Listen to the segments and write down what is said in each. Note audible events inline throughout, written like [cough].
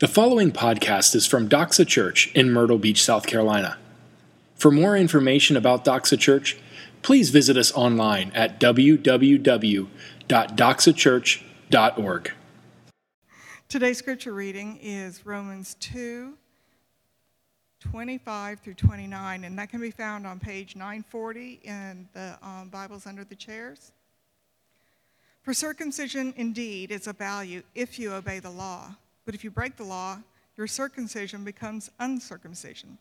The following podcast is from Doxa Church in Myrtle Beach, South Carolina. For more information about Doxa Church, please visit us online at www.doxachurch.org. Today's scripture reading is Romans 2 25 through 29, and that can be found on page 940 in the um, Bibles under the chairs. For circumcision indeed is of value if you obey the law, but if you break the law, your circumcision becomes uncircumcision.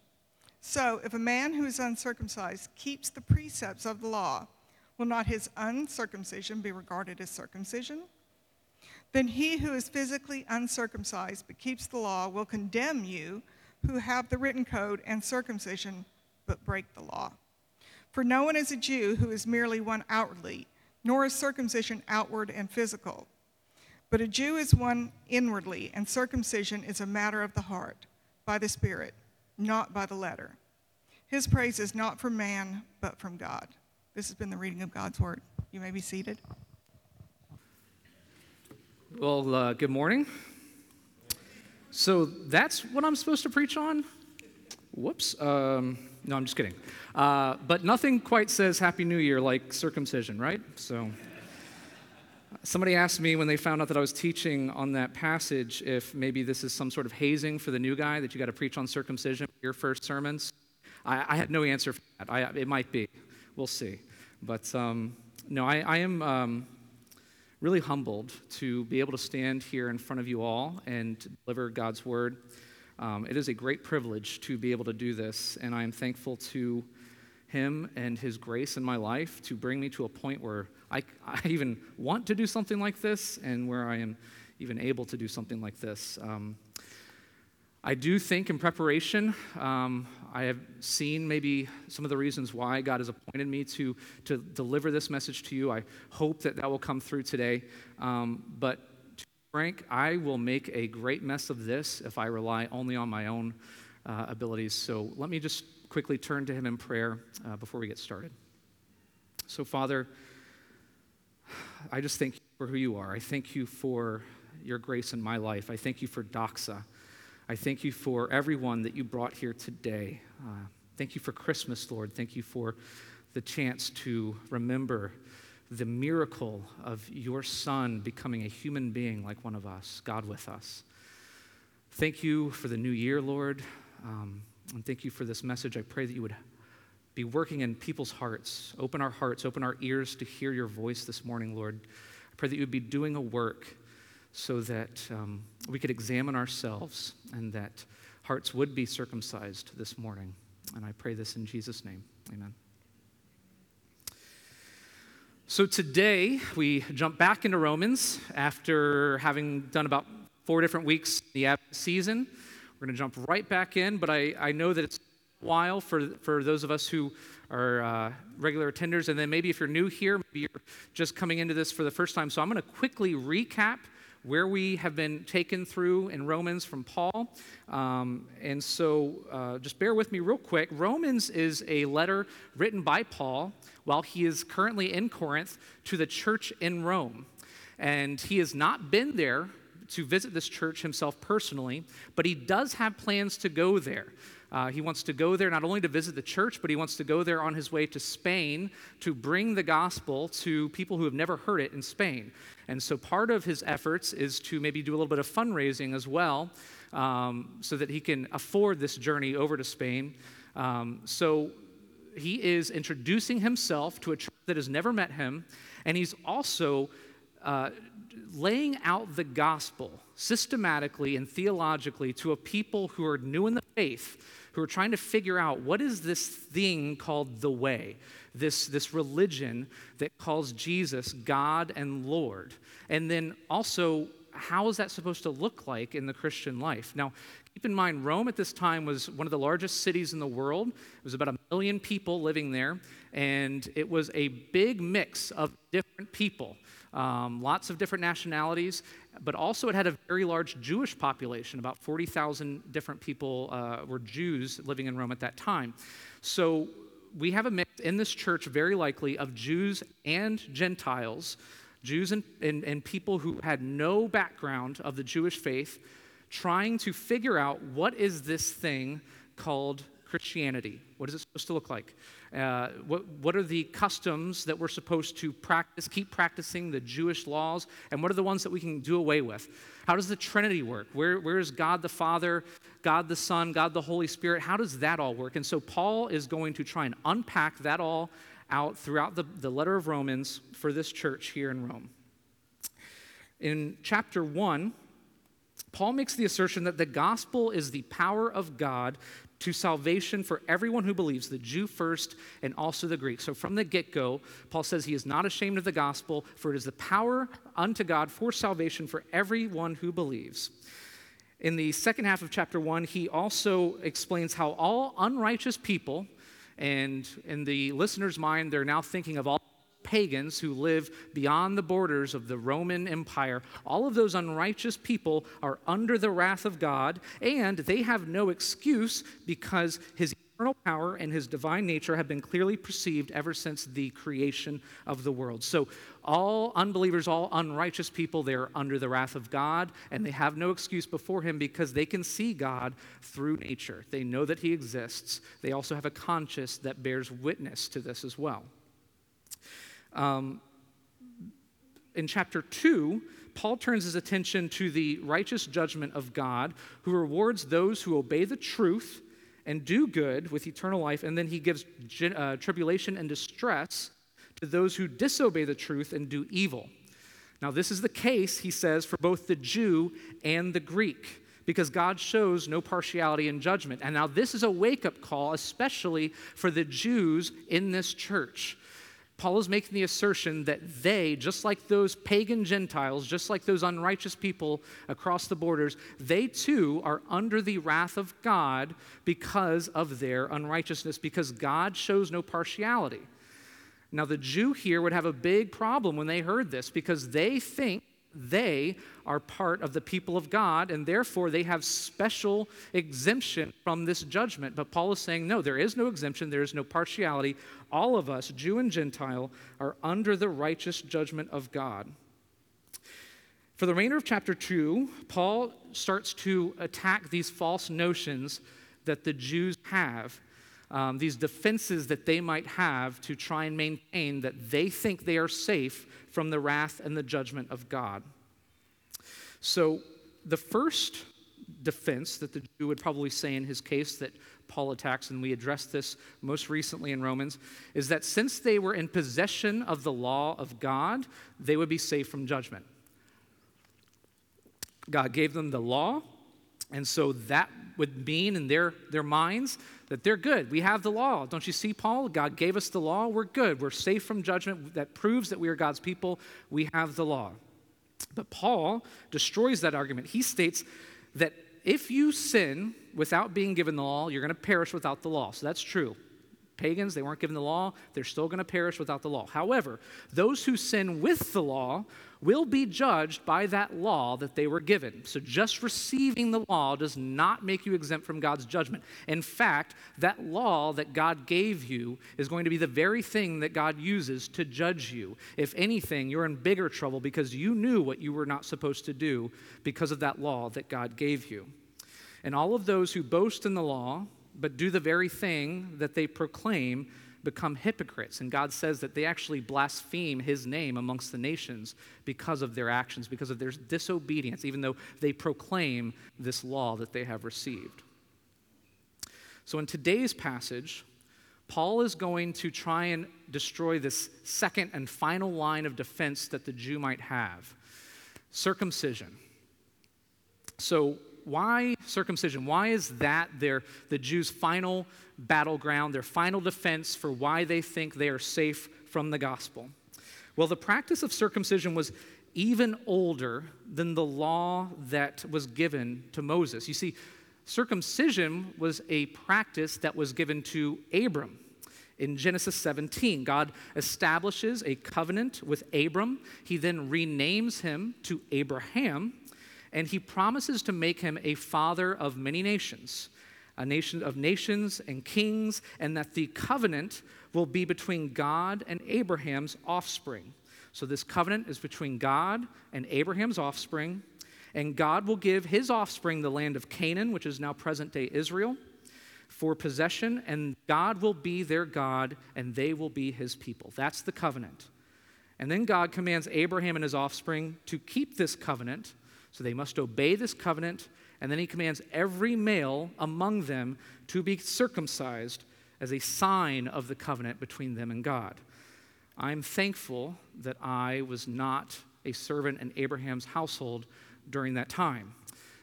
So if a man who is uncircumcised keeps the precepts of the law, will not his uncircumcision be regarded as circumcision? Then he who is physically uncircumcised but keeps the law will condemn you who have the written code and circumcision but break the law. For no one is a Jew who is merely one outwardly nor is circumcision outward and physical. But a Jew is one inwardly, and circumcision is a matter of the heart, by the Spirit, not by the letter. His praise is not from man, but from God. This has been the reading of God's word. You may be seated. Well, uh, good morning. So that's what I'm supposed to preach on? Whoops. Um, no, I'm just kidding. Uh, but nothing quite says Happy New Year like circumcision, right? So somebody asked me when they found out that I was teaching on that passage if maybe this is some sort of hazing for the new guy that you got to preach on circumcision your first sermons. I, I, had no answer for that. I, it might be. We'll see. But um, no, I, I am um, really humbled to be able to stand here in front of you all and deliver God's word. Um, it is a great privilege to be able to do this, and I am thankful to Him and His grace in my life to bring me to a point where I, I even want to do something like this and where I am even able to do something like this. Um, I do think in preparation, um, I have seen maybe some of the reasons why God has appointed me to, to deliver this message to you. I hope that that will come through today. Um, but to be Frank, I will make a great mess of this if I rely only on my own uh, abilities. So let me just quickly turn to him in prayer uh, before we get started. So, Father, I just thank you for who you are. I thank you for your grace in my life. I thank you for Doxa. I thank you for everyone that you brought here today. Uh, thank you for Christmas, Lord. Thank you for the chance to remember the miracle of your Son becoming a human being like one of us, God with us. Thank you for the new year, Lord. Um, and thank you for this message. I pray that you would be working in people's hearts. Open our hearts, open our ears to hear your voice this morning, Lord. I pray that you would be doing a work so that um, we could examine ourselves and that hearts would be circumcised this morning. And I pray this in Jesus' name. Amen. So today we jump back into Romans after having done about four different weeks in the season. We're going to jump right back in, but I, I know that it's a while for, for those of us who are uh, regular attenders, and then maybe if you're new here, maybe you're just coming into this for the first time. So I'm going to quickly recap where we have been taken through in Romans from Paul. Um, and so uh, just bear with me real quick. Romans is a letter written by Paul while he is currently in Corinth to the church in Rome. And he has not been there to visit this church himself personally, but he does have plans to go there. Uh, he wants to go there not only to visit the church, but he wants to go there on his way to Spain to bring the gospel to people who have never heard it in Spain. And so part of his efforts is to maybe do a little bit of fundraising as well um, so that he can afford this journey over to Spain. Um, so he is introducing himself to a church that has never met him, and he's also uh, laying out the gospel systematically and theologically to a people who are new in the faith who are trying to figure out what is this thing called the way, this, this religion that calls Jesus God and Lord. And then also, how is that supposed to look like in the Christian life? Now, keep in mind, Rome at this time was one of the largest cities in the world. It was about a million people living there, and it was a big mix of different people um, lots of different nationalities, but also it had a very large Jewish population. About 40,000 different people uh, were Jews living in Rome at that time. So we have a mix in this church, very likely, of Jews and Gentiles, Jews and, and, and people who had no background of the Jewish faith, trying to figure out what is this thing called Christianity? What is it supposed to look like? Uh, what, what are the customs that we're supposed to practice, keep practicing the Jewish laws, and what are the ones that we can do away with? How does the Trinity work? Where, where is God the Father, God the Son, God the Holy Spirit? How does that all work? And so Paul is going to try and unpack that all out throughout the, the letter of Romans for this church here in Rome. In chapter 1, Paul makes the assertion that the gospel is the power of God to salvation for everyone who believes, the Jew first and also the Greek. So from the get go, Paul says he is not ashamed of the gospel, for it is the power unto God for salvation for everyone who believes. In the second half of chapter one, he also explains how all unrighteous people, and in the listener's mind, they're now thinking of all pagans who live beyond the borders of the Roman Empire, all of those unrighteous people are under the wrath of God, and they have no excuse because his eternal power and his divine nature have been clearly perceived ever since the creation of the world. So, all unbelievers, all unrighteous people, they're under the wrath of God, and they have no excuse before him because they can see God through nature. They know that he exists. They also have a conscience that bears witness to this as well. Um, in chapter 2, Paul turns his attention to the righteous judgment of God, who rewards those who obey the truth and do good with eternal life, and then he gives uh, tribulation and distress to those who disobey the truth and do evil. Now, this is the case, he says, for both the Jew and the Greek, because God shows no partiality in judgment. And now, this is a wake up call, especially for the Jews in this church. Paul is making the assertion that they, just like those pagan Gentiles, just like those unrighteous people across the borders, they too are under the wrath of God because of their unrighteousness, because God shows no partiality. Now, the Jew here would have a big problem when they heard this because they think they are part of the people of God, and therefore they have special exemption from this judgment. But Paul is saying, no, there is no exemption, there is no partiality. All of us, Jew and Gentile, are under the righteous judgment of God. For the remainder of chapter 2, Paul starts to attack these false notions that the Jews have, um, these defenses that they might have to try and maintain that they think they are safe from the wrath and the judgment of God. So, the first defense that the Jew would probably say in his case that Paul attacks, and we addressed this most recently in Romans, is that since they were in possession of the law of God, they would be safe from judgment. God gave them the law, and so that would mean in their, their minds that they're good. We have the law. Don't you see, Paul? God gave us the law. We're good. We're safe from judgment. That proves that we are God's people. We have the law. But Paul destroys that argument. He states that if you sin without being given the law, you're going to perish without the law. So that's true. Pagans, they weren't given the law, they're still going to perish without the law. However, those who sin with the law will be judged by that law that they were given. So just receiving the law does not make you exempt from God's judgment. In fact, that law that God gave you is going to be the very thing that God uses to judge you. If anything, you're in bigger trouble because you knew what you were not supposed to do because of that law that God gave you. And all of those who boast in the law, but do the very thing that they proclaim, become hypocrites. And God says that they actually blaspheme his name amongst the nations because of their actions, because of their disobedience, even though they proclaim this law that they have received. So in today's passage, Paul is going to try and destroy this second and final line of defense that the Jew might have circumcision. So, why circumcision? Why is that their, the Jews' final battleground, their final defense for why they think they are safe from the gospel? Well, the practice of circumcision was even older than the law that was given to Moses. You see, circumcision was a practice that was given to Abram. In Genesis 17, God establishes a covenant with Abram. He then renames him to Abraham and he promises to make him a father of many nations, a nation of nations and kings, and that the covenant will be between God and Abraham's offspring. So, this covenant is between God and Abraham's offspring. And God will give his offspring the land of Canaan, which is now present day Israel, for possession, and God will be their God, and they will be his people. That's the covenant. And then God commands Abraham and his offspring to keep this covenant, so they must obey this covenant. And then he commands every male among them to be circumcised as a sign of the covenant between them and God. I'm thankful that I was not a servant in Abraham's household during that time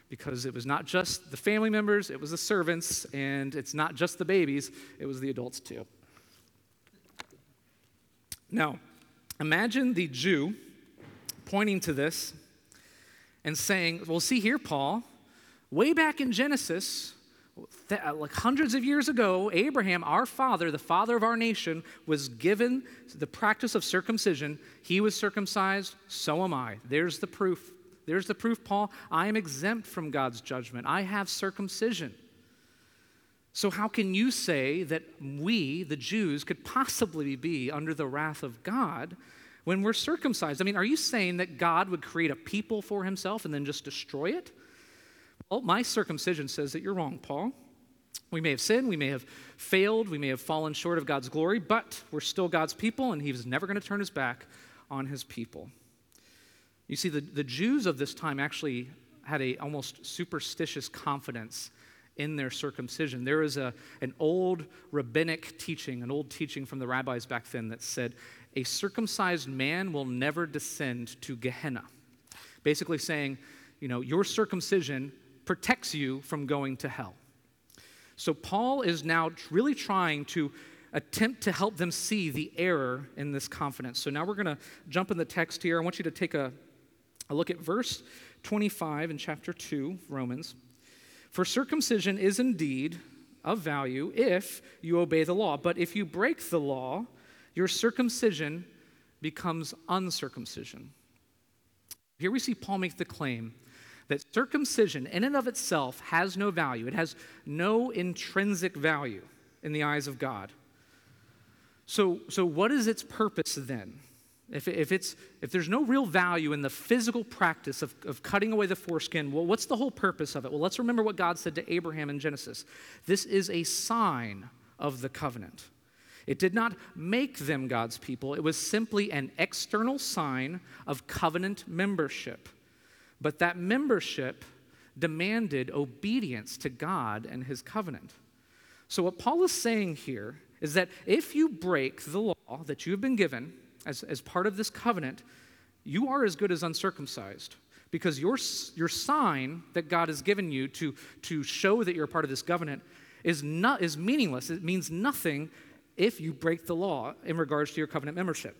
because it was not just the family members, it was the servants, and it's not just the babies, it was the adults too. Now, imagine the Jew pointing to this and saying, Well, see here, Paul, way back in Genesis, uh, like hundreds of years ago, Abraham, our father, the father of our nation, was given the practice of circumcision. He was circumcised, so am I. There's the proof. There's the proof, Paul. I am exempt from God's judgment. I have circumcision. So, how can you say that we, the Jews, could possibly be under the wrath of God when we're circumcised? I mean, are you saying that God would create a people for himself and then just destroy it? Well, my circumcision says that you're wrong, Paul. We may have sinned, we may have failed, we may have fallen short of God's glory, but we're still God's people, and He's never going to turn His back on His people. You see, the, the Jews of this time actually had a almost superstitious confidence in their circumcision. There is a, an old rabbinic teaching, an old teaching from the rabbis back then that said, a circumcised man will never descend to Gehenna. Basically saying, you know, your circumcision protects you from going to hell. So Paul is now really trying to attempt to help them see the error in this confidence. So now we're going to jump in the text here. I want you to take a, a look at verse 25 in chapter 2, Romans. For circumcision is indeed of value if you obey the law, but if you break the law, your circumcision becomes uncircumcision. Here we see Paul make the claim that circumcision, in and of itself, has no value. It has no intrinsic value in the eyes of God. So, so what is its purpose then? If, if, it's, if there's no real value in the physical practice of, of cutting away the foreskin, well, what's the whole purpose of it? Well, let's remember what God said to Abraham in Genesis. This is a sign of the covenant. It did not make them God's people, it was simply an external sign of covenant membership. But that membership demanded obedience to God and his covenant. So, what Paul is saying here is that if you break the law that you have been given as, as part of this covenant, you are as good as uncircumcised because your, your sign that God has given you to, to show that you're part of this covenant is, not, is meaningless. It means nothing if you break the law in regards to your covenant membership.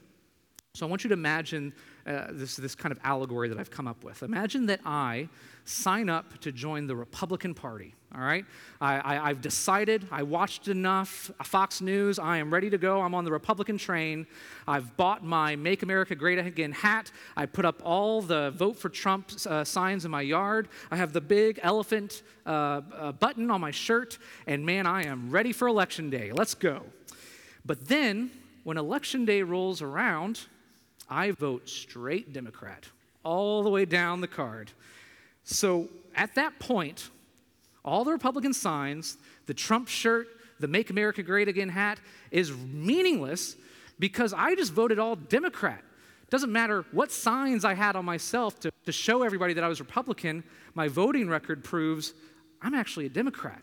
So I want you to imagine uh, this, this kind of allegory that I've come up with. Imagine that I sign up to join the Republican Party, all right? I, have decided, I watched enough Fox News, I am ready to go. I'm on the Republican train. I've bought my Make America Great Again hat. I put up all the vote for Trump uh, signs in my yard. I have the big elephant uh, uh button on my shirt, and man, I am ready for Election Day. Let's go. But then, when Election Day rolls around, I vote straight Democrat all the way down the card. So at that point, all the Republican signs, the Trump shirt, the Make America Great Again hat is meaningless because I just voted all Democrat. Doesn't matter what signs I had on myself to, to show everybody that I was Republican, my voting record proves I'm actually a Democrat.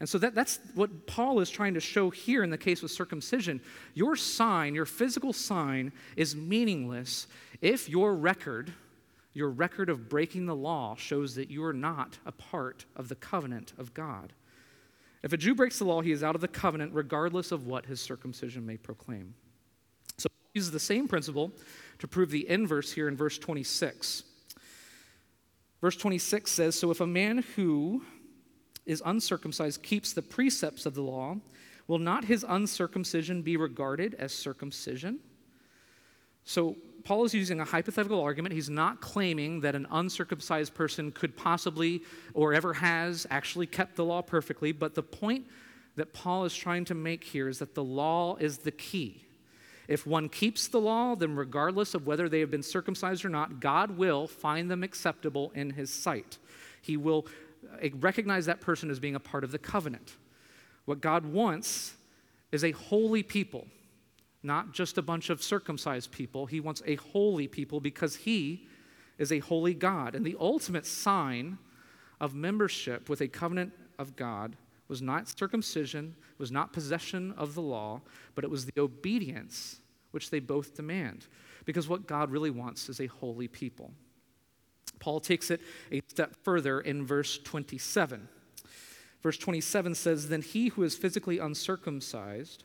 And so that, that's what Paul is trying to show here in the case with circumcision. Your sign, your physical sign, is meaningless if your record, your record of breaking the law, shows that you are not a part of the covenant of God. If a Jew breaks the law, he is out of the covenant regardless of what his circumcision may proclaim. So he uses the same principle to prove the inverse here in verse 26. Verse 26 says So if a man who is uncircumcised keeps the precepts of the law, will not his uncircumcision be regarded as circumcision? So, Paul is using a hypothetical argument. He's not claiming that an uncircumcised person could possibly or ever has actually kept the law perfectly, but the point that Paul is trying to make here is that the law is the key. If one keeps the law, then regardless of whether they have been circumcised or not, God will find them acceptable in his sight. He will recognize that person as being a part of the covenant. What God wants is a holy people, not just a bunch of circumcised people. He wants a holy people because he is a holy God. And the ultimate sign of membership with a covenant of God was not circumcision, was not possession of the law, but it was the obedience which they both demand. Because what God really wants is a holy people. Paul takes it a step further in verse 27. Verse 27 says, Then he who is physically uncircumcised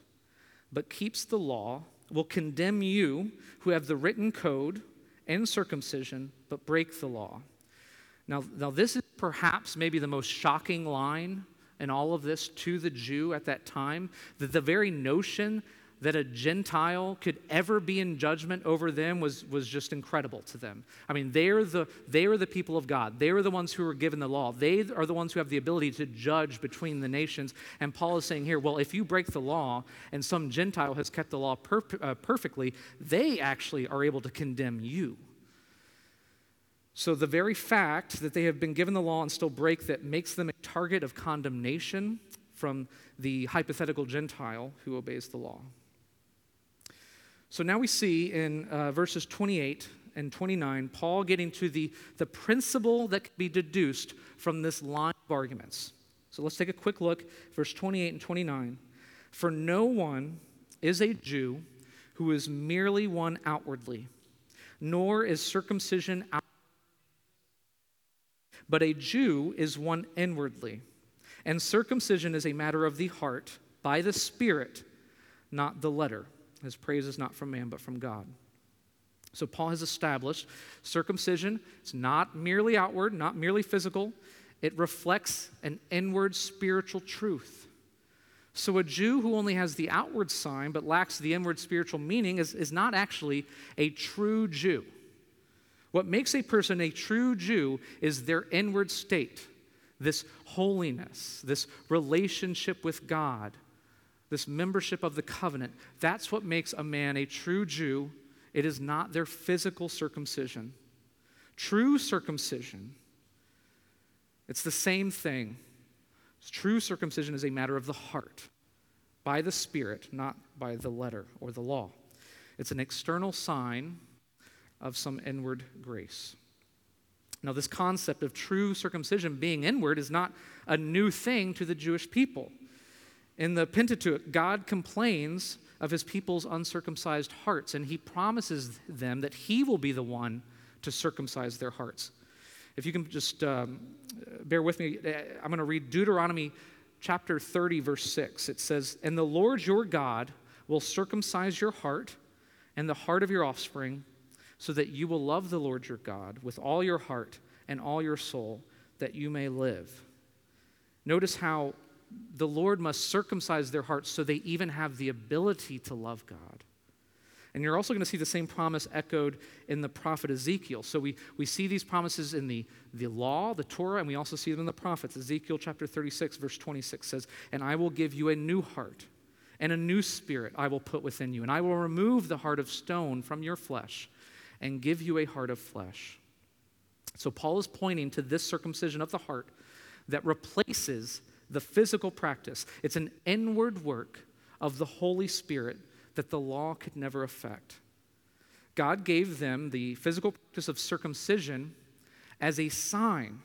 but keeps the law will condemn you who have the written code and circumcision but break the law. Now, now this is perhaps maybe the most shocking line in all of this to the Jew at that time, that the very notion that a Gentile could ever be in judgment over them was, was just incredible to them. I mean, they're the, they are the people of God. They are the ones who are given the law. They are the ones who have the ability to judge between the nations. And Paul is saying here, well, if you break the law and some Gentile has kept the law uh, perfectly, they actually are able to condemn you. So, the very fact that they have been given the law and still break that makes them a target of condemnation from the hypothetical Gentile who obeys the law. So, now we see in uh, verses 28 and 29, Paul getting to the, the principle that can be deduced from this line of arguments. So, let's take a quick look, verse 28 and 29. For no one is a Jew who is merely one outwardly, nor is circumcision outwardly but a Jew is one inwardly, and circumcision is a matter of the heart by the Spirit, not the letter. His praise is not from man, but from God. So Paul has established circumcision it's not merely outward, not merely physical. It reflects an inward spiritual truth. So a Jew who only has the outward sign but lacks the inward spiritual meaning is, is not actually a true Jew. What makes a person a true Jew is their inward state, this holiness, this relationship with God, this membership of the covenant. That's what makes a man a true Jew. It is not their physical circumcision. True circumcision, it's the same thing. True circumcision is a matter of the heart, by the Spirit, not by the letter or the law. It's an external sign of some inward grace. Now, this concept of true circumcision being inward is not a new thing to the Jewish people. In the Pentateuch, God complains of his people's uncircumcised hearts, and he promises them that he will be the one to circumcise their hearts. If you can just um, bear with me, I'm going to read Deuteronomy chapter 30, verse 6. It says, And the Lord your God will circumcise your heart and the heart of your offspring so that you will love the Lord your God with all your heart and all your soul, that you may live. Notice how the Lord must circumcise their hearts so they even have the ability to love God. And you're also going to see the same promise echoed in the prophet Ezekiel. So we, we see these promises in the, the law, the Torah, and we also see them in the prophets. Ezekiel chapter 36, verse 26 says, And I will give you a new heart, and a new spirit I will put within you, and I will remove the heart of stone from your flesh and give you a heart of flesh. So, Paul is pointing to this circumcision of the heart that replaces the physical practice. It's an inward work of the Holy Spirit that the law could never affect. God gave them the physical practice of circumcision as a sign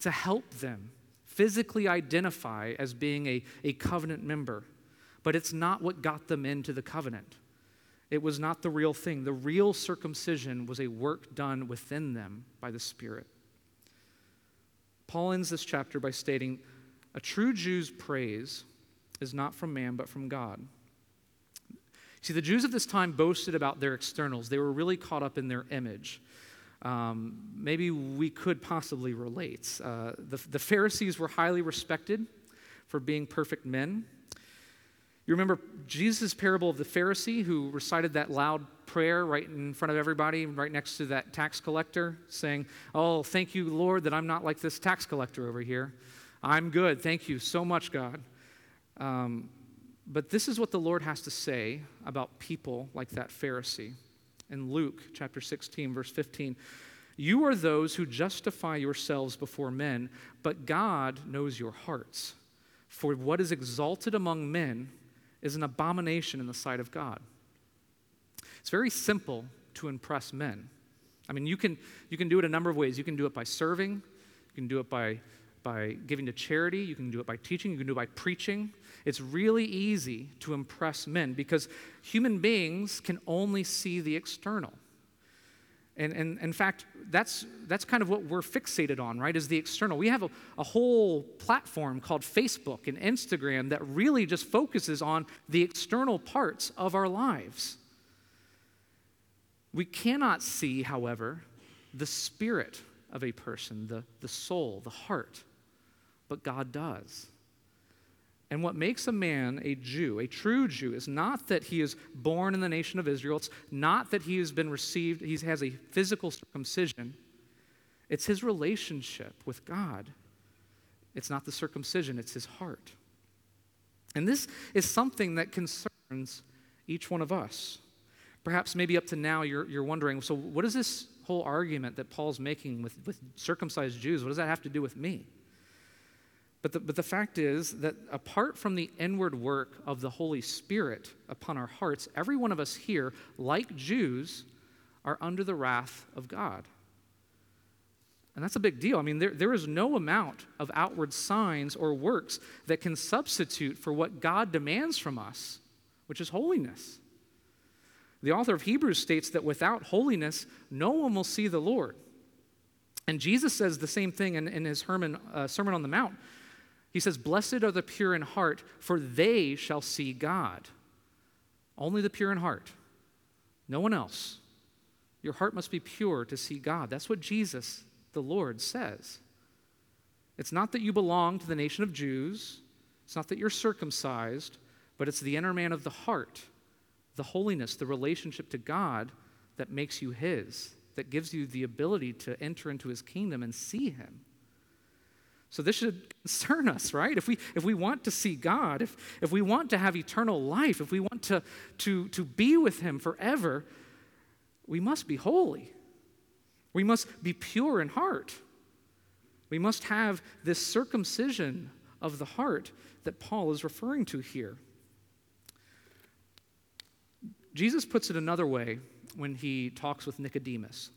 to help them physically identify as being a, a covenant member, but it's not what got them into the covenant. It was not the real thing. The real circumcision was a work done within them by the Spirit. Paul ends this chapter by stating a true Jew's praise is not from man, but from God. See, the Jews of this time boasted about their externals, they were really caught up in their image. Um, maybe we could possibly relate. Uh, the, the Pharisees were highly respected for being perfect men. You remember Jesus' parable of the Pharisee who recited that loud prayer right in front of everybody, right next to that tax collector, saying, Oh, thank you, Lord, that I'm not like this tax collector over here. I'm good. Thank you so much, God. Um, But this is what the Lord has to say about people like that Pharisee. In Luke chapter 16, verse 15, you are those who justify yourselves before men, but God knows your hearts. For what is exalted among men is an abomination in the sight of God. It's very simple to impress men. I mean, you can, you can do it a number of ways. You can do it by serving, you can do it by, by giving to charity, you can do it by teaching, you can do it by preaching. It's really easy to impress men because human beings can only see the external. And, and in fact, that's, that's kind of what we're fixated on, right? Is the external. We have a, a whole platform called Facebook and Instagram that really just focuses on the external parts of our lives. We cannot see, however, the spirit of a person, the, the soul, the heart, but God does. And what makes a man a Jew, a true Jew, is not that he is born in the nation of Israel. It's not that he has been received, he has a physical circumcision. It's his relationship with God. It's not the circumcision, it's his heart. And this is something that concerns each one of us. Perhaps maybe up to now you're, you're wondering so, what is this whole argument that Paul's making with, with circumcised Jews? What does that have to do with me? But the, but the fact is that apart from the inward work of the Holy Spirit upon our hearts, every one of us here, like Jews, are under the wrath of God. And that's a big deal. I mean, there, there is no amount of outward signs or works that can substitute for what God demands from us, which is holiness. The author of Hebrews states that without holiness, no one will see the Lord. And Jesus says the same thing in, in his Herman, uh, Sermon on the Mount. He says, Blessed are the pure in heart, for they shall see God. Only the pure in heart, no one else. Your heart must be pure to see God. That's what Jesus, the Lord, says. It's not that you belong to the nation of Jews, it's not that you're circumcised, but it's the inner man of the heart, the holiness, the relationship to God that makes you His, that gives you the ability to enter into His kingdom and see Him. So this should concern us, right? If we, if we want to see God, if, if we want to have eternal life, if we want to, to, to be with Him forever, we must be holy. We must be pure in heart. We must have this circumcision of the heart that Paul is referring to here. Jesus puts it another way when he talks with Nicodemus.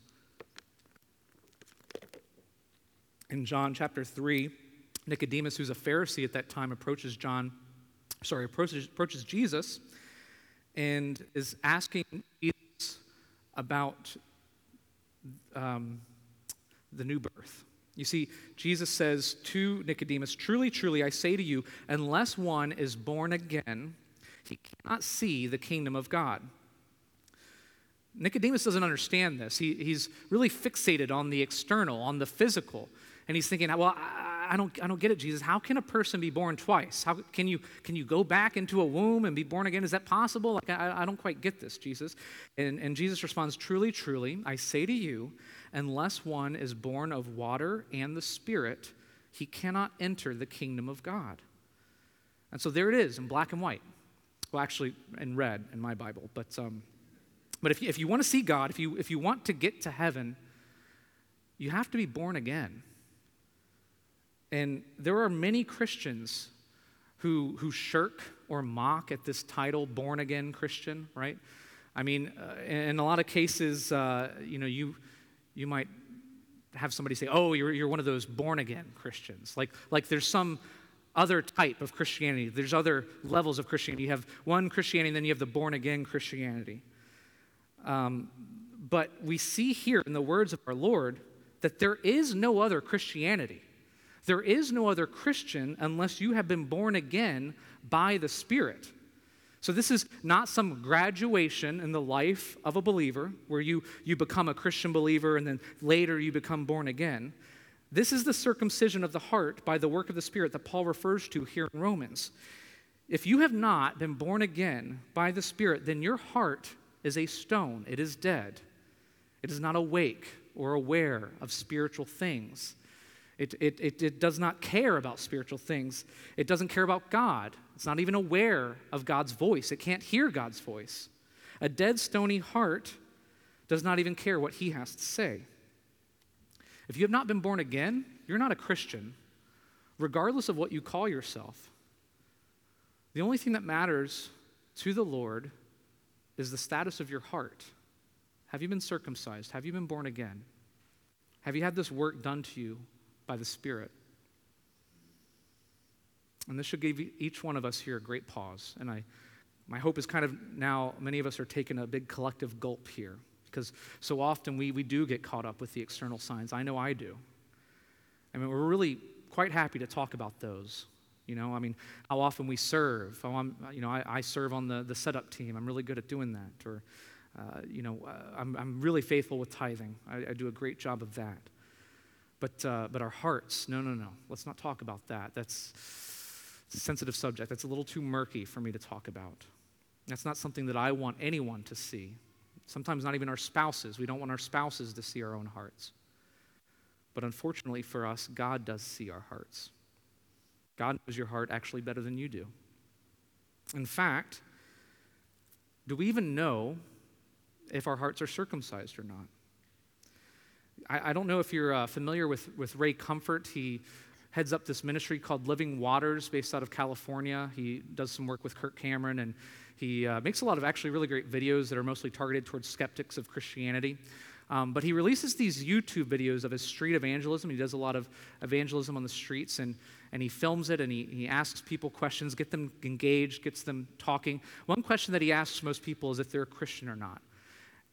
In John chapter 3, Nicodemus, who's a Pharisee at that time, approaches John, sorry, approaches, approaches Jesus and is asking Jesus about um, the new birth. You see, Jesus says to Nicodemus, Truly, truly, I say to you, unless one is born again, he cannot see the kingdom of God. Nicodemus doesn't understand this. He, he's really fixated on the external, on the physical. And he's thinking, well, I, I, don't, I don't get it, Jesus. How can a person be born twice? How can you, can you go back into a womb and be born again? Is that possible? Like, I, I don't quite get this, Jesus. And, and Jesus responds, Truly, truly, I say to you, unless one is born of water and the Spirit, he cannot enter the kingdom of God. And so there it is in black and white. Well, actually, in red in my Bible. But, um, but if you, if you want to see God, if you, if you want to get to heaven, you have to be born again. And there are many Christians who, who shirk or mock at this title, born again Christian, right? I mean, uh, in a lot of cases, uh, you know, you, you might have somebody say, oh, you're, you're one of those born again Christians. Like, like there's some other type of Christianity, there's other levels of Christianity. You have one Christianity, and then you have the born again Christianity. Um, but we see here in the words of our Lord that there is no other Christianity. There is no other Christian unless you have been born again by the Spirit. So, this is not some graduation in the life of a believer where you, you become a Christian believer and then later you become born again. This is the circumcision of the heart by the work of the Spirit that Paul refers to here in Romans. If you have not been born again by the Spirit, then your heart is a stone, it is dead. It is not awake or aware of spiritual things. It, it, it, it, does not care about spiritual things. It doesn't care about God. It's not even aware of God's voice. It can't hear God's voice. A dead, stony heart does not even care what he has to say. If you have not been born again, you're not a Christian, regardless of what you call yourself. The only thing that matters to the Lord is the status of your heart. Have you been circumcised? Have you been born again? Have you had this work done to you by the Spirit? And this should give each one of us here a great pause. And I, my hope is kind of now many of us are taking a big collective gulp here because so often we, we do get caught up with the external signs. I know I do. I mean, we're really quite happy to talk about those. You know, I mean, how often we serve. Oh, I'm, you know, I, I serve on the, the setup team. I'm really good at doing that. Or, uh, you know, uh, I'm, I'm really faithful with tithing. I, I do a great job of that. But, uh, but our hearts, no, no, no. Let's not talk about that. That's a sensitive subject. That's a little too murky for me to talk about. That's not something that I want anyone to see. Sometimes not even our spouses. We don't want our spouses to see our own hearts. But unfortunately for us, God does see our hearts. God knows your heart actually better than you do. In fact, do we even know if our hearts are circumcised or not? I, I don't know if you're uh, familiar with, with Ray Comfort. He heads up this ministry called Living Waters based out of California. He does some work with Kirk Cameron and he uh, makes a lot of actually really great videos that are mostly targeted towards skeptics of Christianity. Um, but he releases these YouTube videos of his street evangelism. He does a lot of evangelism on the streets, and, and he films it and he, he asks people questions, get them engaged, gets them talking. One question that he asks most people is if they're a Christian or not.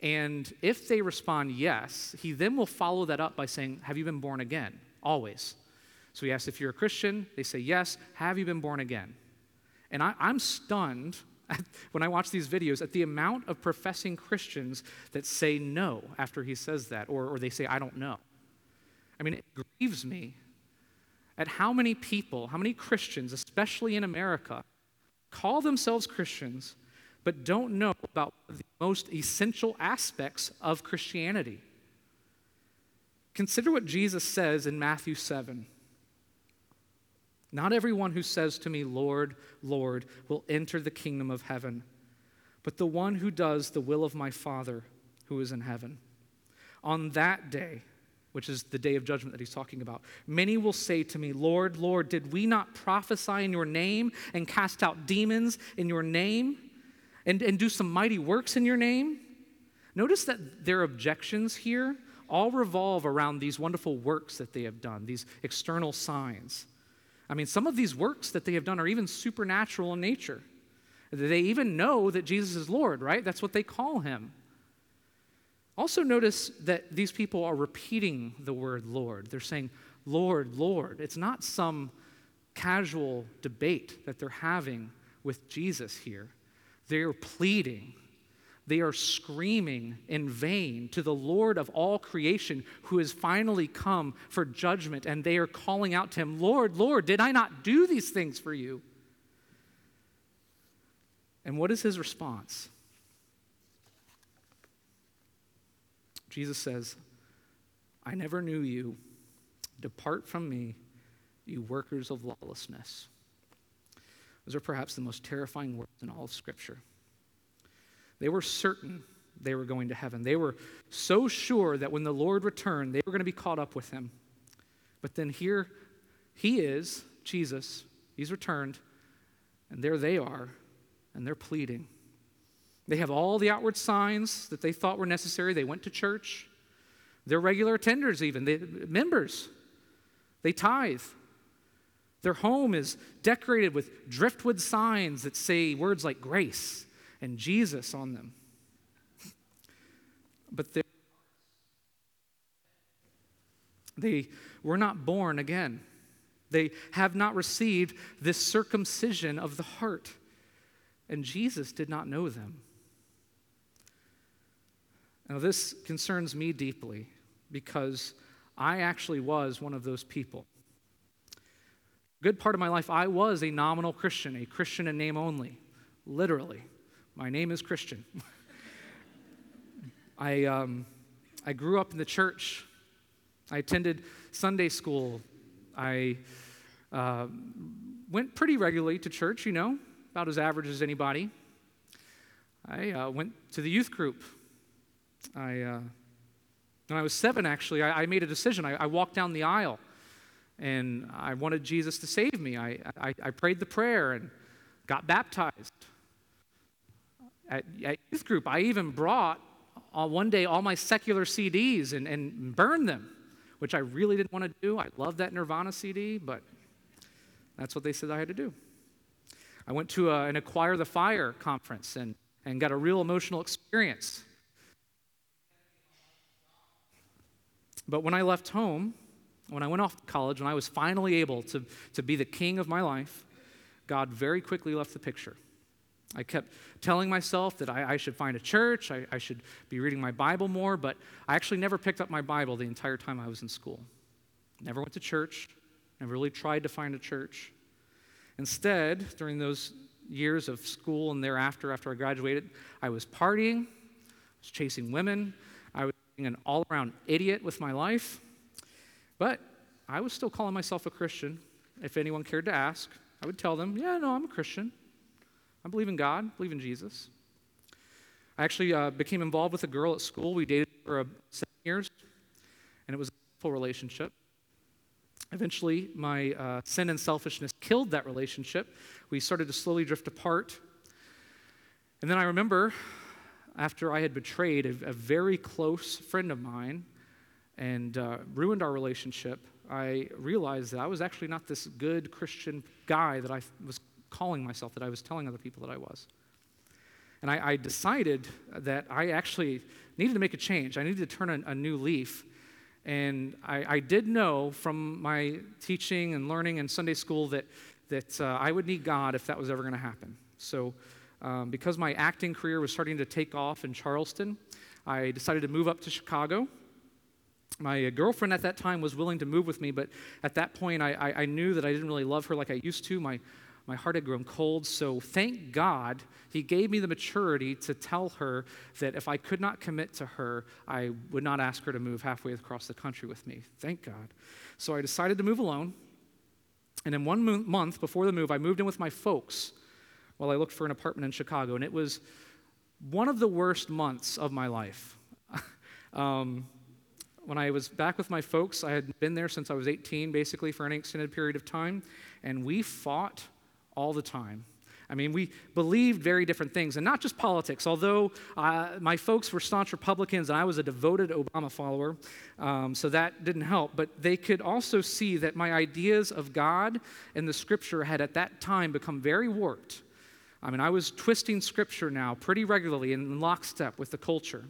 And if they respond yes, he then will follow that up by saying, Have you been born again? Always. So he asks if you're a Christian, they say yes. Have you been born again? And I, I'm stunned [laughs] when I watch these videos at the amount of professing Christians that say no after he says that, or, or they say, I don't know. I mean, it grieves me at how many people, how many Christians, especially in America, call themselves Christians but don't know about the most essential aspects of Christianity. Consider what Jesus says in Matthew 7. Not everyone who says to me, Lord, Lord, will enter the kingdom of heaven, but the one who does the will of my Father who is in heaven. On that day, which is the day of judgment that he's talking about, many will say to me, Lord, Lord, did we not prophesy in your name and cast out demons in your name and, and do some mighty works in your name? Notice that their objections here all revolve around these wonderful works that they have done, these external signs. I mean, some of these works that they have done are even supernatural in nature. They even know that Jesus is Lord, right? That's what they call him. Also, notice that these people are repeating the word Lord. They're saying, Lord, Lord. It's not some casual debate that they're having with Jesus here. They're pleading they are screaming in vain to the Lord of all creation who has finally come for judgment, and they are calling out to him, Lord, Lord, did I not do these things for you? And what is his response? Jesus says, I never knew you. Depart from me, you workers of lawlessness. Those are perhaps the most terrifying words in all of Scripture. They were certain they were going to heaven. They were so sure that when the Lord returned, they were going to be caught up with him. But then here he is, Jesus, he's returned, and there they are, and they're pleading. They have all the outward signs that they thought were necessary. They went to church. They're regular attenders, even, they, members. They tithe. Their home is decorated with driftwood signs that say words like grace and Jesus on them. But they were not born again. They have not received this circumcision of the heart. And Jesus did not know them. Now, this concerns me deeply because I actually was one of those people. Good part of my life, I was a nominal Christian, a Christian in name only, literally. My name is Christian. [laughs] I, um, I grew up in the church. I attended Sunday school I uh, went pretty regularly to church, you know, about as average as anybody. I uh, went to the youth group. I, uh, when I was seven, actually, I, I made a decision. I, I, walked down the aisle and I wanted Jesus to save me. I, I, I prayed the prayer and got baptized. At, at, youth group, I even brought uh, one day all my secular CDs and, and burned them, which I really didn't want to do. I love that Nirvana CD, but that's what they said I had to do. I went to a, an Acquire the Fire conference and, and got a real emotional experience. But when I left home, when I went off to college, when I was finally able to, to be the king of my life, God very quickly left the picture. I kept telling myself that I, I should find a church, I, I, should be reading my Bible more, but I actually never picked up my Bible the entire time I was in school. Never went to church, never really tried to find a church. Instead, during those years of school and thereafter, after I graduated, I was partying, I was chasing women, I was being an all around idiot with my life, but I was still calling myself a Christian. If anyone cared to ask, I would tell them, yeah, no, I'm a Christian. I believe in God, believe in Jesus. I actually uh, became involved with a girl at school. We dated for uh, seven years, and it was a full relationship. Eventually, my uh, sin and selfishness killed that relationship. We started to slowly drift apart. And then I remember, after I had betrayed a, a very close friend of mine and uh, ruined our relationship, I realized that I was actually not this good Christian guy that I was calling myself, that I was telling other people that I was. And I, I decided that I actually needed to make a change. I needed to turn a, a new leaf. And I, I, did know from my teaching and learning in Sunday school that, that uh, I would need God if that was ever going to happen. So, um, because my acting career was starting to take off in Charleston, I decided to move up to Chicago my girlfriend at that time was willing to move with me, but at that point I, I, I, knew that I didn't really love her like I used to. My, my heart had grown cold, so thank God he gave me the maturity to tell her that if I could not commit to her, I would not ask her to move halfway across the country with me. Thank God. So I decided to move alone. And in one mo- month before the move, I moved in with my folks while I looked for an apartment in Chicago. And it was one of the worst months of my life. [laughs] um, when I was back with my folks, I had been there since I was 18, basically, for an extended period of time, and we fought all the time. I mean, we believed very different things, and not just politics. Although uh, my folks were staunch Republicans and I was a devoted Obama follower, um, so that didn't help. But they could also see that my ideas of God and the scripture had at that time become very warped. I mean, I was twisting scripture now pretty regularly in lockstep with the culture.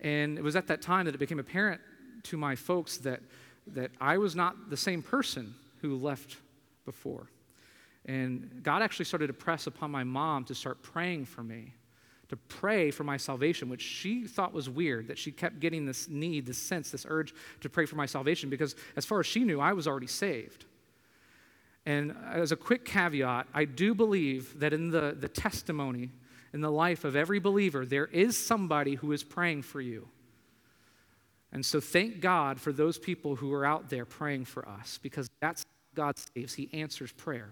And it was at that time that it became apparent to my folks that, that I was not the same person who left before. And God actually started to press upon my mom to start praying for me, to pray for my salvation, which she thought was weird, that she kept getting this need, this sense, this urge to pray for my salvation, because as far as she knew, I was already saved. And as a quick caveat, I do believe that in the, the testimony in the life of every believer, there is somebody who is praying for you. And so thank God for those people who are out there praying for us because that's God saves. He answers prayer.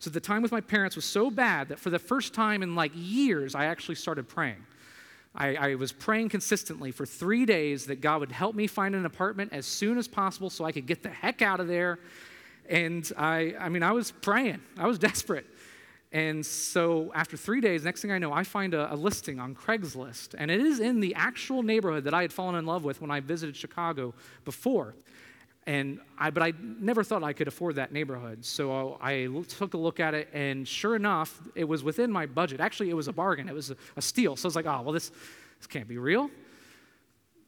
So the time with my parents was so bad that for the first time in like years, I actually started praying. I, I, was praying consistently for three days that God would help me find an apartment as soon as possible so I could get the heck out of there. And I, I mean, I was praying, I was [laughs] desperate. And so after three days, next thing I know, I find a, a, listing on Craigslist. And it is in the actual neighborhood that I had fallen in love with when I visited Chicago before. And I, but I never thought I could afford that neighborhood. So I took a look at it, and sure enough, it was within my budget. Actually, it was a bargain, it was a, a steal. So I was like, oh, well, this, this can't be real.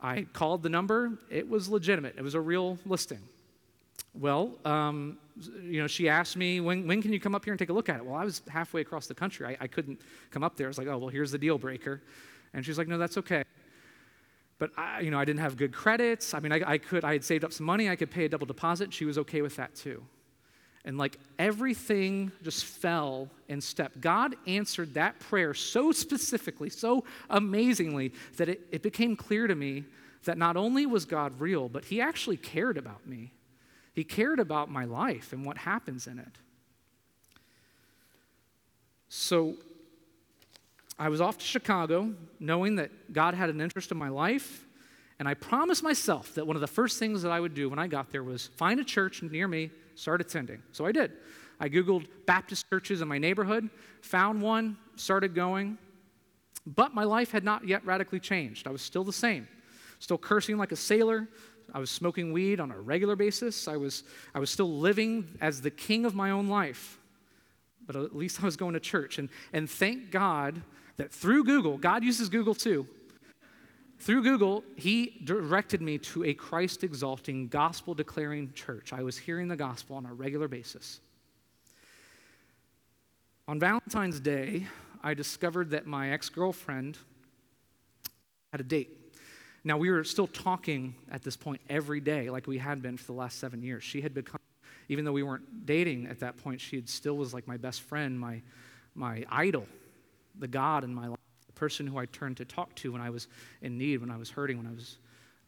I called the number, it was legitimate, it was a real listing. Well, um, you know, she asked me, when, when can you come up here and take a look at it? Well, I was halfway across the country. I, I couldn't come up there. I was like, oh, well, here's the deal breaker. And she's like, no, that's okay. But I, you know, I didn't have good credits. I mean, I, I could, I had saved up some money. I could pay a double deposit. She was okay with that too. And like everything just fell in step. God answered that prayer so specifically, so amazingly, that it, it became clear to me that not only was God real, but He actually cared about me. He cared about my life and what happens in it. So I was off to Chicago knowing that God had an interest in my life. And I promised myself that one of the first things that I would do when I got there was find a church near me, start attending. So I did. I Googled Baptist churches in my neighborhood, found one, started going. But my life had not yet radically changed. I was still the same, still cursing like a sailor. I was smoking weed on a regular basis. I was, I was still living as the king of my own life. But at least I was going to church. And, and thank God that through Google, God uses Google too. Through Google, he directed me to a Christ exalting, gospel declaring church. I was hearing the gospel on a regular basis. On Valentine's Day, I discovered that my ex girlfriend had a date. Now, we were still talking at this point every day, like we had been for the last seven years. She had become, even though we weren't dating at that point, she had still was like my best friend, my, my idol, the God in my life the person who I turned to talk to when I was in need, when I was hurting, when I was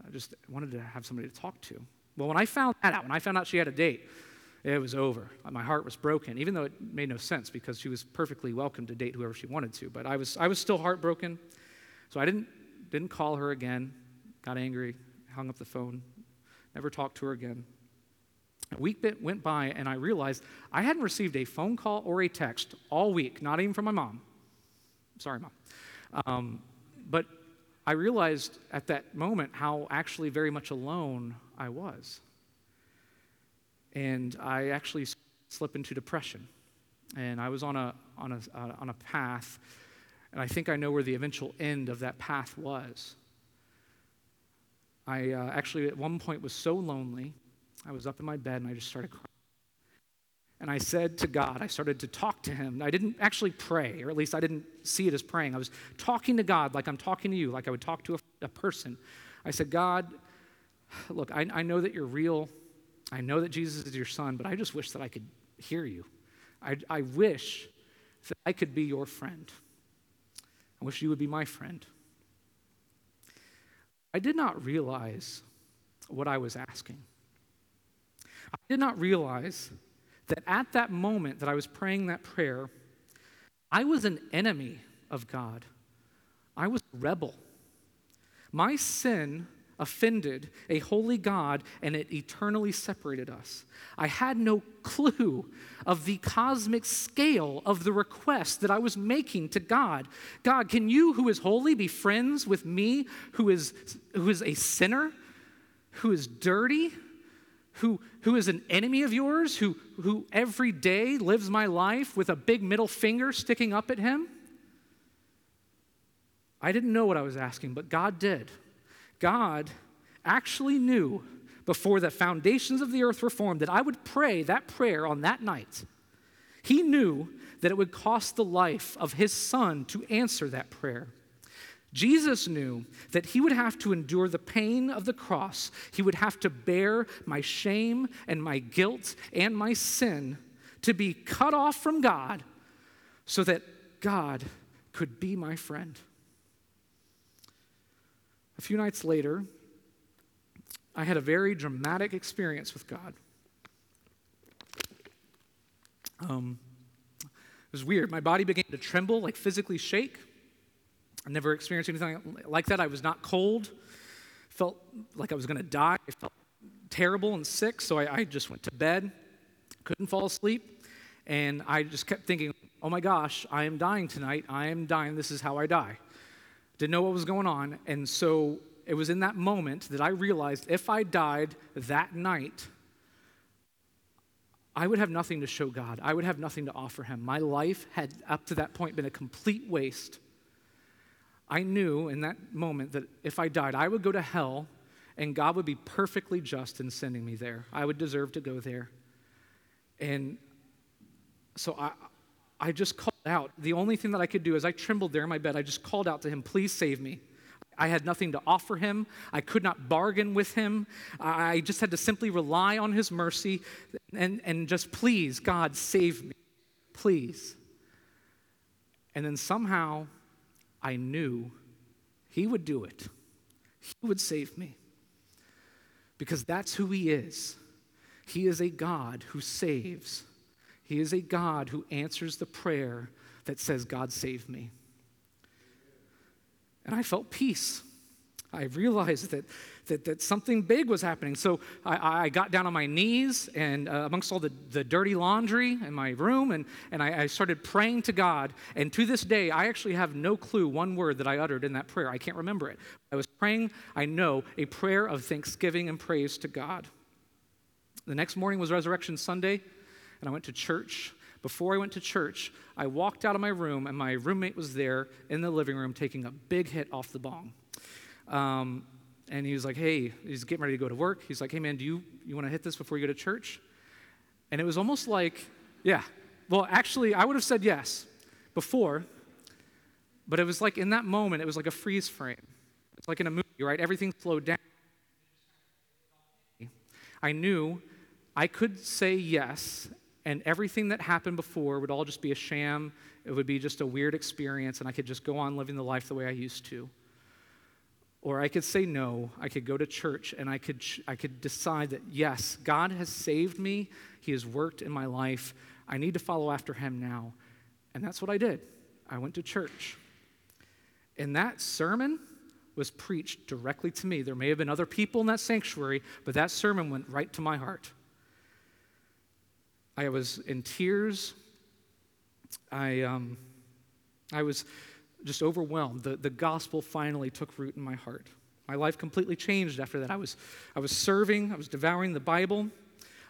I just wanted to have somebody to talk to. Well, when I found that out, when I found out she had a date, it was over. My heart was broken, even though it made no sense because she was perfectly welcome to date whoever she wanted to. But I was, I was still heartbroken. So I didn't, didn't call her again, got angry, hung up the phone, never talked to her again. A week went by, and I realized I hadn't received a phone call or a text all week, not even from my mom. Sorry, mom. Um, but I realized at that moment how actually very much alone I was. And I actually slipped into depression. And I was on a, on, a, uh, on a path, and I think I know where the eventual end of that path was. I uh, actually, at one point, was so lonely. I was up in my bed and I just started crying. And I said to God, I started to talk to Him. I didn't actually pray, or at least I didn't see it as praying. I was talking to God like I'm talking to you, like I would talk to a, a person. I said, God, look, I, I know that you're real. I know that Jesus is your son, but I just wish that I could hear you. I, I wish that I could be your friend. I wish you would be my friend. I did not realize what I was asking. I did not realize that at that moment that I was praying that prayer, I was an enemy of God. I was a rebel. My sin offended a holy God and it eternally separated us. I had no clue of the cosmic scale of the request that I was making to God. God, can you, who is holy, be friends with me, who is, who is a sinner, who is dirty? who, who is an enemy of yours, who, who every day lives my life with a big middle finger sticking up at him? I didn't know what I was asking, but God did. God actually knew before the foundations of the earth were formed that I would pray that prayer on that night. He knew that it would cost the life of his son to answer that prayer. Jesus knew that he would have to endure the pain of the cross. He would have to bear my shame and my guilt and my sin to be cut off from God so that God could be my friend. A few nights later, I had a very dramatic experience with God. Um, it was weird. My body began to tremble, like physically shake. I never experienced anything like that. I was not cold, felt like I was going to die. I felt terrible and sick, so I, I, just went to bed, couldn't fall asleep, and I just kept thinking, oh my gosh, I am dying tonight. I am dying. This is how I die. Didn't know what was going on, and so it was in that moment that I realized if I died that night, I would have nothing to show God. I would have nothing to offer Him. My life had, up to that point, been a complete waste. I knew in that moment that if I died, I would go to hell and God would be perfectly just in sending me there. I would deserve to go there. And so I, I just called out. The only thing that I could do is I trembled there in my bed. I just called out to him, please save me. I had nothing to offer him. I could not bargain with him. I just had to simply rely on his mercy and, and just please, God, save me. Please. And then somehow I knew He would do it. He would save me. Because that's who He is. He is a God who saves. He is a God who answers the prayer that says, God save me. And I felt peace. I realized that, that, that something big was happening. So I, I got down on my knees and uh, amongst all the, the dirty laundry in my room, and, and I, I started praying to God. And to this day, I actually have no clue one word that I uttered in that prayer. I can't remember it. I was praying, I know, a prayer of thanksgiving and praise to God. The next morning was Resurrection Sunday, and I went to church. Before I went to church, I walked out of my room, and my roommate was there in the living room taking a big hit off the bong. Um, and he was like, hey, he's getting ready to go to work. He's like, hey, man, do you, you want to hit this before you go to church? And it was almost like, yeah. Well, actually, I would have said yes before, but it was like in that moment, it was like a freeze frame. It's like in a movie, right? Everything slowed down. I knew I could say yes, and everything that happened before would all just be a sham. It would be just a weird experience, and I could just go on living the life the way I used to. Or I could say no. I could go to church and I could, I could decide that, yes, God has saved me. He has worked in my life. I need to follow after him now. And that's what I did. I went to church. And that sermon was preached directly to me. There may have been other people in that sanctuary, but that sermon went right to my heart. I was in tears. I, um, I was just overwhelmed. The, the gospel finally took root in my heart. My life completely changed after that. I was, I was serving, I was devouring the Bible.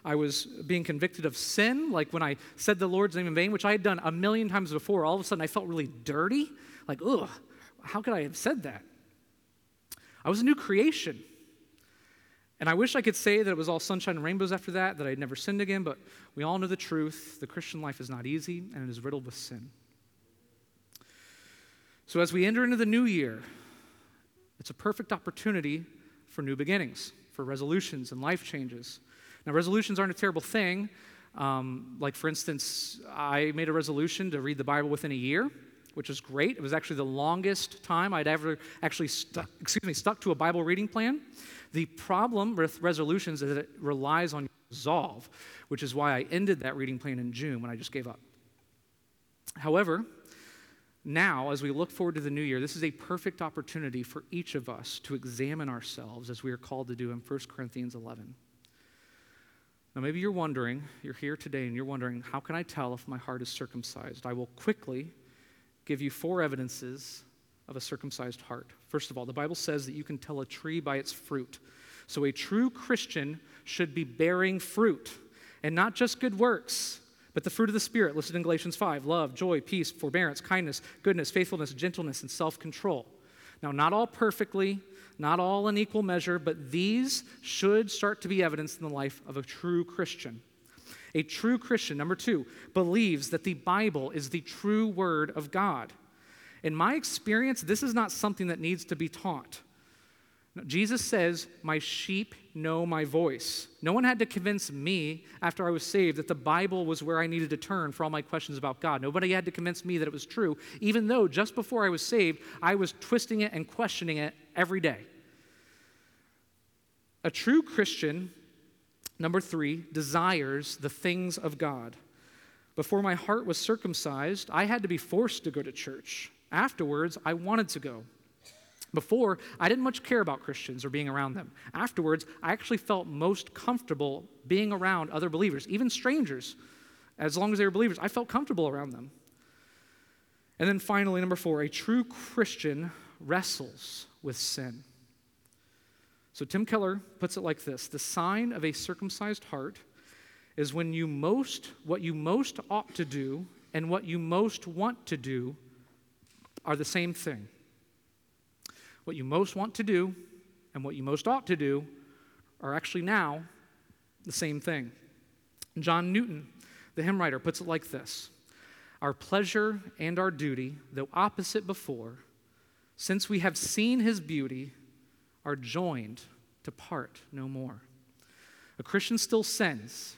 I was being convicted of sin, like when I said the Lord's name in vain, which I had done a million times before. All of a sudden, I felt really dirty. Like, ugh, how could I have said that? I was a new creation. And I wish I could say that it was all sunshine and rainbows after that, that I'd never sinned again, but we all know the truth. The Christian life is not easy, and it is riddled with sin. So, as we enter into the new year, it's a perfect opportunity for new beginnings, for resolutions and life changes. Now, resolutions aren't a terrible thing. Um, like, for instance, I made a resolution to read the Bible within a year, which was great. It was actually the longest time I'd ever actually stuck, excuse me, stuck to a Bible reading plan. The problem with resolutions is that it relies on resolve, which is why I ended that reading plan in June when I just gave up. However, now, as we look forward to the new year, this is a perfect opportunity for each of us to examine ourselves as we are called to do in 1 Corinthians 11. Now, maybe you're wondering, you're here today and you're wondering, how can I tell if my heart is circumcised? I will quickly give you four evidences of a circumcised heart. First of all, the Bible says that you can tell a tree by its fruit. So, a true Christian should be bearing fruit and not just good works. But the fruit of the Spirit, listed in Galatians 5 love, joy, peace, forbearance, kindness, goodness, faithfulness, gentleness, and self control. Now, not all perfectly, not all in equal measure, but these should start to be evidenced in the life of a true Christian. A true Christian, number two, believes that the Bible is the true word of God. In my experience, this is not something that needs to be taught. Jesus says, My sheep know my voice. No one had to convince me after I was saved that the Bible was where I needed to turn for all my questions about God. Nobody had to convince me that it was true, even though just before I was saved, I was twisting it and questioning it every day. A true Christian, number three, desires the things of God. Before my heart was circumcised, I had to be forced to go to church. Afterwards, I wanted to go. Before, I didn't much care about Christians or being around them. Afterwards, I actually felt most comfortable being around other believers, even strangers. As long as they were believers, I felt comfortable around them. And then finally, number four, a true Christian wrestles with sin. So Tim Keller puts it like this The sign of a circumcised heart is when you most, what you most ought to do and what you most want to do are the same thing what you most want to do and what you most ought to do are actually now the same thing. John Newton, the hymn writer, puts it like this Our pleasure and our duty, though opposite before, since we have seen his beauty, are joined to part no more. A Christian still sins.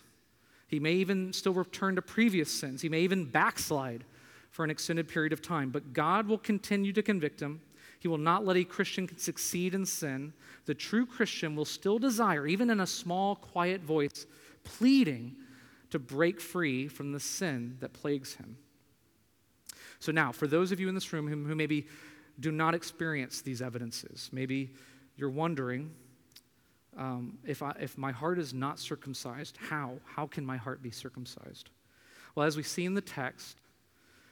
He may even still return to previous sins. He may even backslide for an extended period of time, but God will continue to convict him he will not let a Christian succeed in sin. The true Christian will still desire, even in a small, quiet voice, pleading to break free from the sin that plagues him. So, now, for those of you in this room who, who maybe do not experience these evidences, maybe you're wondering um, if, I, if my heart is not circumcised, how? How can my heart be circumcised? Well, as we see in the text,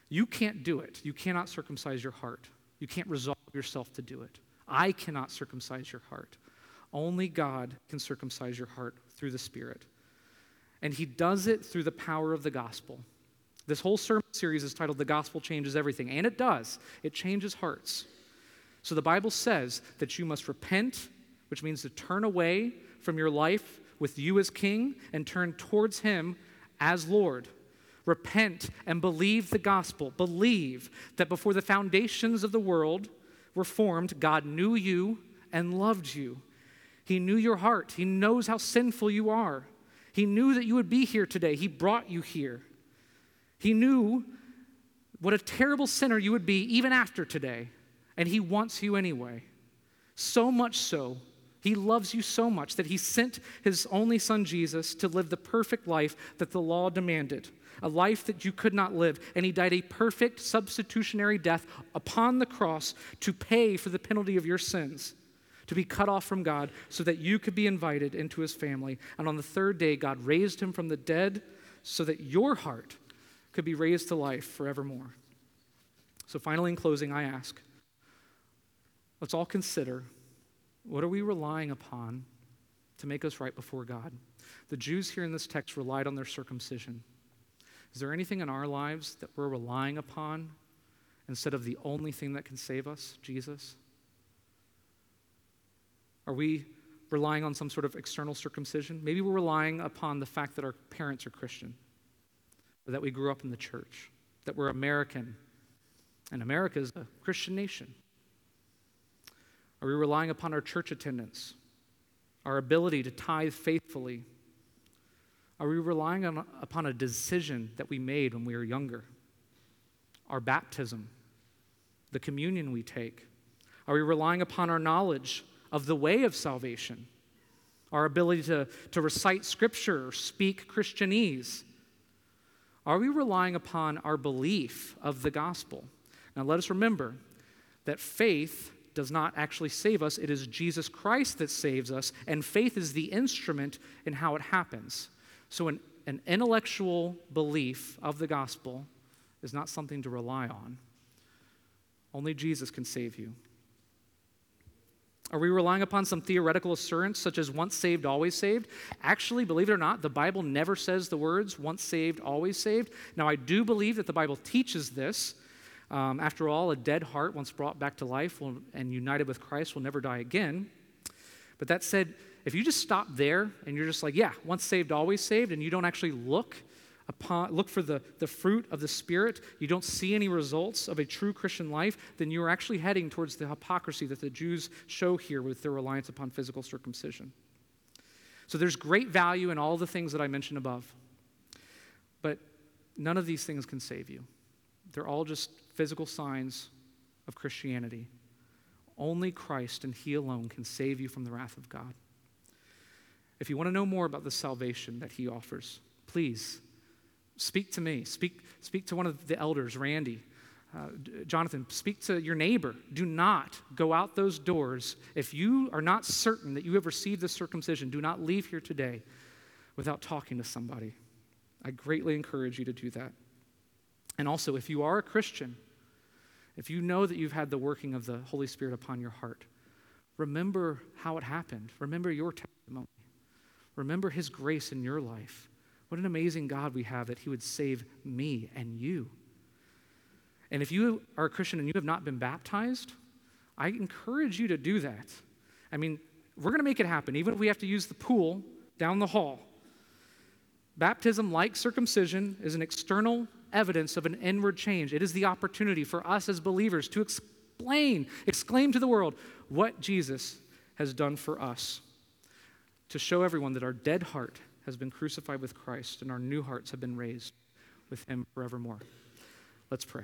you can't do it. You cannot circumcise your heart. You can't resolve yourself to do it. I cannot circumcise your heart. Only God can circumcise your heart through the Spirit. And He does it through the power of the gospel. This whole sermon series is titled The Gospel Changes Everything, and it does. It changes hearts. So the Bible says that you must repent, which means to turn away from your life with you as king and turn towards Him as Lord. Repent and believe the gospel. Believe that before the foundations of the world were formed, God knew you and loved you. He knew your heart, He knows how sinful you are. He knew that you would be here today. He brought you here. He knew what a terrible sinner you would be even after today, and He wants you anyway. So much so, He loves you so much that He sent His only Son Jesus to live the perfect life that the law demanded, a life that you could not live. And He died a perfect substitutionary death upon the cross to pay for the penalty of your sins to be cut off from God so that you could be invited into his family. And on the third day, God raised him from the dead so that your heart could be raised to life forevermore. So, finally, in closing, I ask let's all consider what are we relying upon to make us right before God? The Jews here in this text relied on their circumcision. Is there anything in our lives that we're relying upon instead of the only thing that can save us, Jesus? Are we relying on some sort of external circumcision? Maybe we're relying upon the fact that our parents are Christian, or that we grew up in the church, that we're American, and America is a Christian nation. Are we relying upon our church attendance, our ability to tithe faithfully? Are we relying on, upon a decision that we made when we were younger? Our baptism, the communion we take? Are we relying upon our knowledge of the way of salvation, our ability to, to recite scripture or speak Christianese? Are we relying upon our belief of the gospel? Now, let us remember that faith does not actually save us, it is Jesus Christ that saves us, and faith is the instrument in how it happens. So, an, an intellectual belief of the gospel is not something to rely on. Only Jesus can save you. Are we relying upon some theoretical assurance, such as once saved, always saved? Actually, believe it or not, the Bible never says the words once saved, always saved. Now, I do believe that the Bible teaches this. Um, after all, a dead heart, once brought back to life will, and united with Christ, will never die again. But that said, if you just stop there and you're just like, yeah, once saved, always saved, and you don't actually look upon, look for the, the fruit of the Spirit, you don't see any results of a true Christian life, then you are actually heading towards the hypocrisy that the Jews show here with their reliance upon physical circumcision. So there's great value in all the things that I mentioned above. But none of these things can save you. They're all just physical signs of Christianity. Only Christ and He alone can save you from the wrath of God. If you want to know more about the salvation that He offers, please Speak to me. Speak, speak to one of the elders, Randy. Uh, Jonathan, speak to your neighbor. Do not go out those doors. If you are not certain that you have received the circumcision, do not leave here today without talking to somebody. I greatly encourage you to do that. And also, if you are a Christian, if you know that you've had the working of the Holy Spirit upon your heart, remember how it happened. Remember your testimony. Remember His grace in your life. What an amazing God we have that He would save me and you. And if you are a Christian and you have not been baptized, I encourage you to do that. I mean, we're going to make it happen, even if we have to use the pool down the hall. Baptism, like circumcision, is an external evidence of an inward change. It is the opportunity for us as believers to explain, exclaim to the world what Jesus has done for us, to show everyone that our dead heart has been crucified with Christ, and our new hearts have been raised with him forevermore. Let's pray.